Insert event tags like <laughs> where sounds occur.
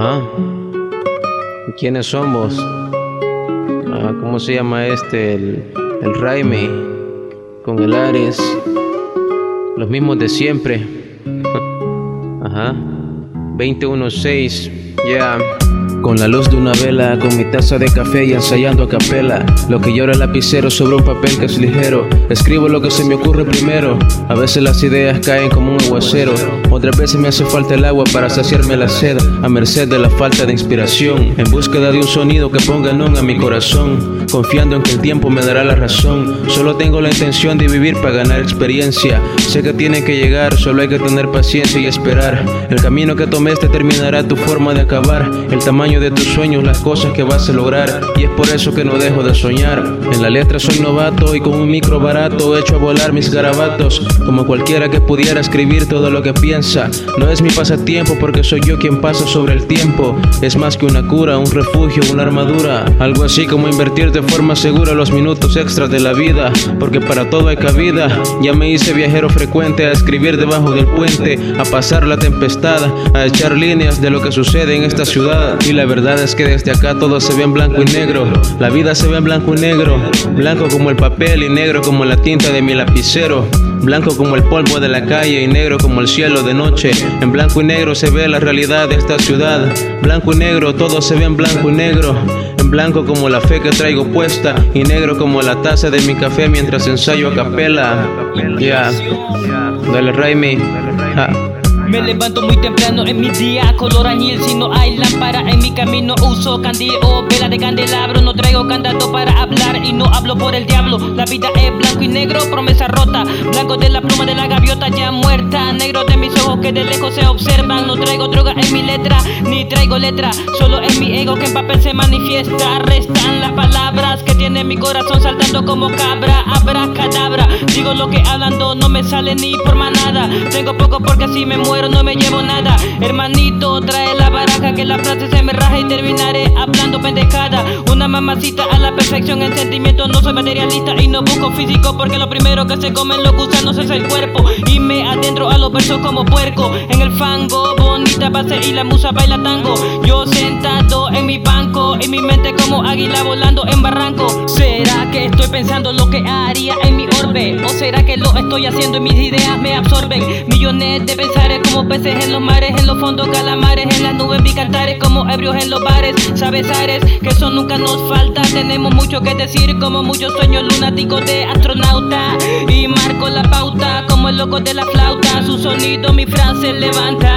Ajá. ¿Quiénes somos? Ah, ¿Cómo se llama este? El, el Raimi con el Ares. Los mismos de siempre. <laughs> Ajá. 216. Ya. Con la luz de una vela, con mi taza de café y ensayando a capela. Lo que llora el lapicero sobre un papel que es ligero. Escribo lo que se me ocurre primero. A veces las ideas caen como un aguacero. Otras veces me hace falta el agua para saciarme la sed. A merced de la falta de inspiración. En búsqueda de un sonido que ponga non a mi corazón. Confiando en que el tiempo me dará la razón. Solo tengo la intención de vivir para ganar experiencia. Sé que tiene que llegar, solo hay que tener paciencia y esperar. El camino que tomes determinará tu forma de acabar. El tamaño de tus sueños, las cosas que vas a lograr. Y es por eso que no dejo de soñar. En la letra soy novato y con un micro barato hecho a volar mis garabatos. Como cualquiera que pudiera escribir todo lo que piensa. No es mi pasatiempo porque soy yo quien pasa sobre el tiempo. Es más que una cura, un refugio, una armadura. Algo así como invertir de forma segura los minutos extras de la vida. Porque para todo hay cabida. Ya me hice viajero frecuente a escribir debajo del puente, a pasar la tempestad, a echar líneas de lo que sucede en esta ciudad. Y la verdad es que desde acá todo se ve en blanco y negro. La vida se ve en blanco y negro. Blanco como el papel y negro como la tinta de mi lapicero. Blanco como el polvo de la calle y negro como el cielo de noche. En blanco y negro se ve la realidad de esta ciudad. Blanco y negro, todo se ve en blanco y negro. Blanco como la fe que traigo puesta y negro como la taza de mi café mientras ensayo a capela. Ya, dale Raimi. Ja. Me levanto muy temprano en mi día, color añil Si no hay lámpara en mi camino uso candil o vela de candelabro. No traigo candado para hablar y no hablo por el diablo. La vida es blanco y negro, promesa rota. Blanco de la pluma de la gaviota ya muerta. Negro de mis ojos que de lejos se observan. No traigo droga en mi letra, ni traigo letra. Solo es mi ego que en papel se manifiesta. Restan tiene mi corazón saltando como cabra Abracadabra, digo lo que hablando no me sale ni por manada Tengo poco porque si me muero no me llevo nada. Hermanito, trae la baraja que la frase se me raja y terminaré hablando pendejada. Una mamacita a la perfección en sentimiento. No soy materialista y no busco físico porque lo primero que se comen los gusanos es el cuerpo. Y me adentro a los versos como puerco. En el fango, bonita base y la musa baila tango. Yo sentado en mi banco, en mi mente como águila volando en barranco. ¿Será que estoy pensando lo que haría en mi orbe? ¿O será que lo estoy haciendo y mis ideas me absorben? Millones de pensares como peces en los mares, en los fondos calamares, en las nubes vi cantares como ebrios en los bares. Sabes, Ares, que eso nunca nos falta. Tenemos mucho que decir, como muchos sueños lunáticos de astronauta. Y marco la pauta como el loco de la flauta. Su sonido, mi frase levanta.